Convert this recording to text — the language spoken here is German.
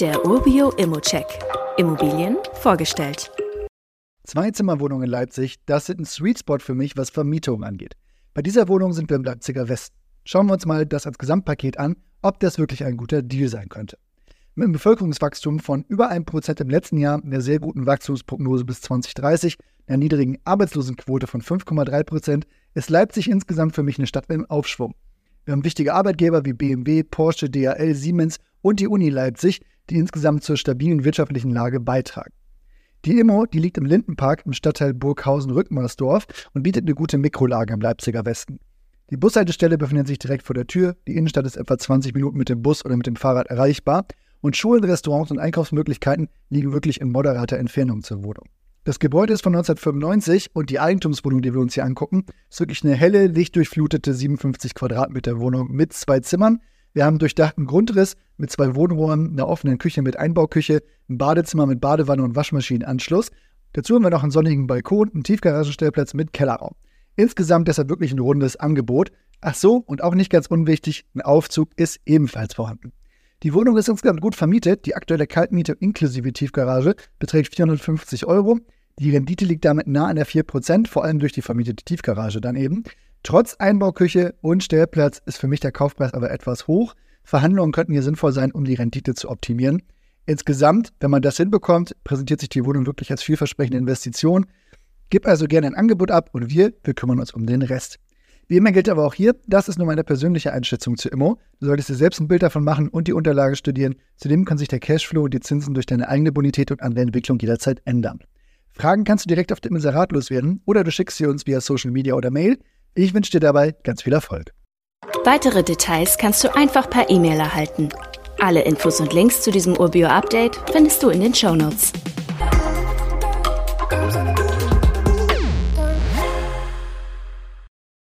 Der Urbio Immocheck. Immobilien vorgestellt. Zwei-Zimmer-Wohnung in Leipzig, das sind ein Sweet Spot für mich, was Vermietung angeht. Bei dieser Wohnung sind wir im Leipziger Westen. Schauen wir uns mal das als Gesamtpaket an, ob das wirklich ein guter Deal sein könnte. Mit einem Bevölkerungswachstum von über 1% im letzten Jahr, einer sehr guten Wachstumsprognose bis 2030, einer niedrigen Arbeitslosenquote von 5,3%, ist Leipzig insgesamt für mich eine Stadt im Aufschwung. Wir haben wichtige Arbeitgeber wie BMW, Porsche, DHL, Siemens und die Uni Leipzig, die insgesamt zur stabilen wirtschaftlichen Lage beitragen. Die Immo, die liegt im Lindenpark im Stadtteil Burghausen-Rückmarsdorf und bietet eine gute Mikrolage im Leipziger Westen. Die Bushaltestelle befindet sich direkt vor der Tür, die Innenstadt ist etwa 20 Minuten mit dem Bus oder mit dem Fahrrad erreichbar und Schulen, Restaurants und Einkaufsmöglichkeiten liegen wirklich in moderater Entfernung zur Wohnung. Das Gebäude ist von 1995 und die Eigentumswohnung, die wir uns hier angucken, ist wirklich eine helle, lichtdurchflutete 57 Quadratmeter Wohnung mit zwei Zimmern. Wir haben durchdachten Grundriss mit zwei Wohnräumen, einer offenen Küche mit Einbauküche, ein Badezimmer mit Badewanne und Waschmaschinenanschluss. Dazu haben wir noch einen sonnigen Balkon, einen Tiefgaragenstellplatz mit Kellerraum. Insgesamt deshalb wirklich ein rundes Angebot. Ach so, und auch nicht ganz unwichtig, ein Aufzug ist ebenfalls vorhanden. Die Wohnung ist insgesamt gut vermietet. Die aktuelle Kaltmiete inklusive Tiefgarage beträgt 450 Euro. Die Rendite liegt damit nah an der 4%, vor allem durch die vermietete Tiefgarage dann eben. Trotz Einbauküche und Stellplatz ist für mich der Kaufpreis aber etwas hoch. Verhandlungen könnten hier sinnvoll sein, um die Rendite zu optimieren. Insgesamt, wenn man das hinbekommt, präsentiert sich die Wohnung wirklich als vielversprechende Investition. Gib also gerne ein Angebot ab und wir, wir kümmern uns um den Rest. Wie immer gilt aber auch hier, das ist nur meine persönliche Einschätzung zu Immo. Du solltest dir selbst ein Bild davon machen und die Unterlage studieren. Zudem kann sich der Cashflow und die Zinsen durch deine eigene Bonität und andere Entwicklung jederzeit ändern. Fragen kannst du direkt auf dem Inserat loswerden oder du schickst sie uns via Social Media oder Mail. Ich wünsche dir dabei ganz viel Erfolg. Weitere Details kannst du einfach per E-Mail erhalten. Alle Infos und Links zu diesem Urbio-Update findest du in den Show Notes.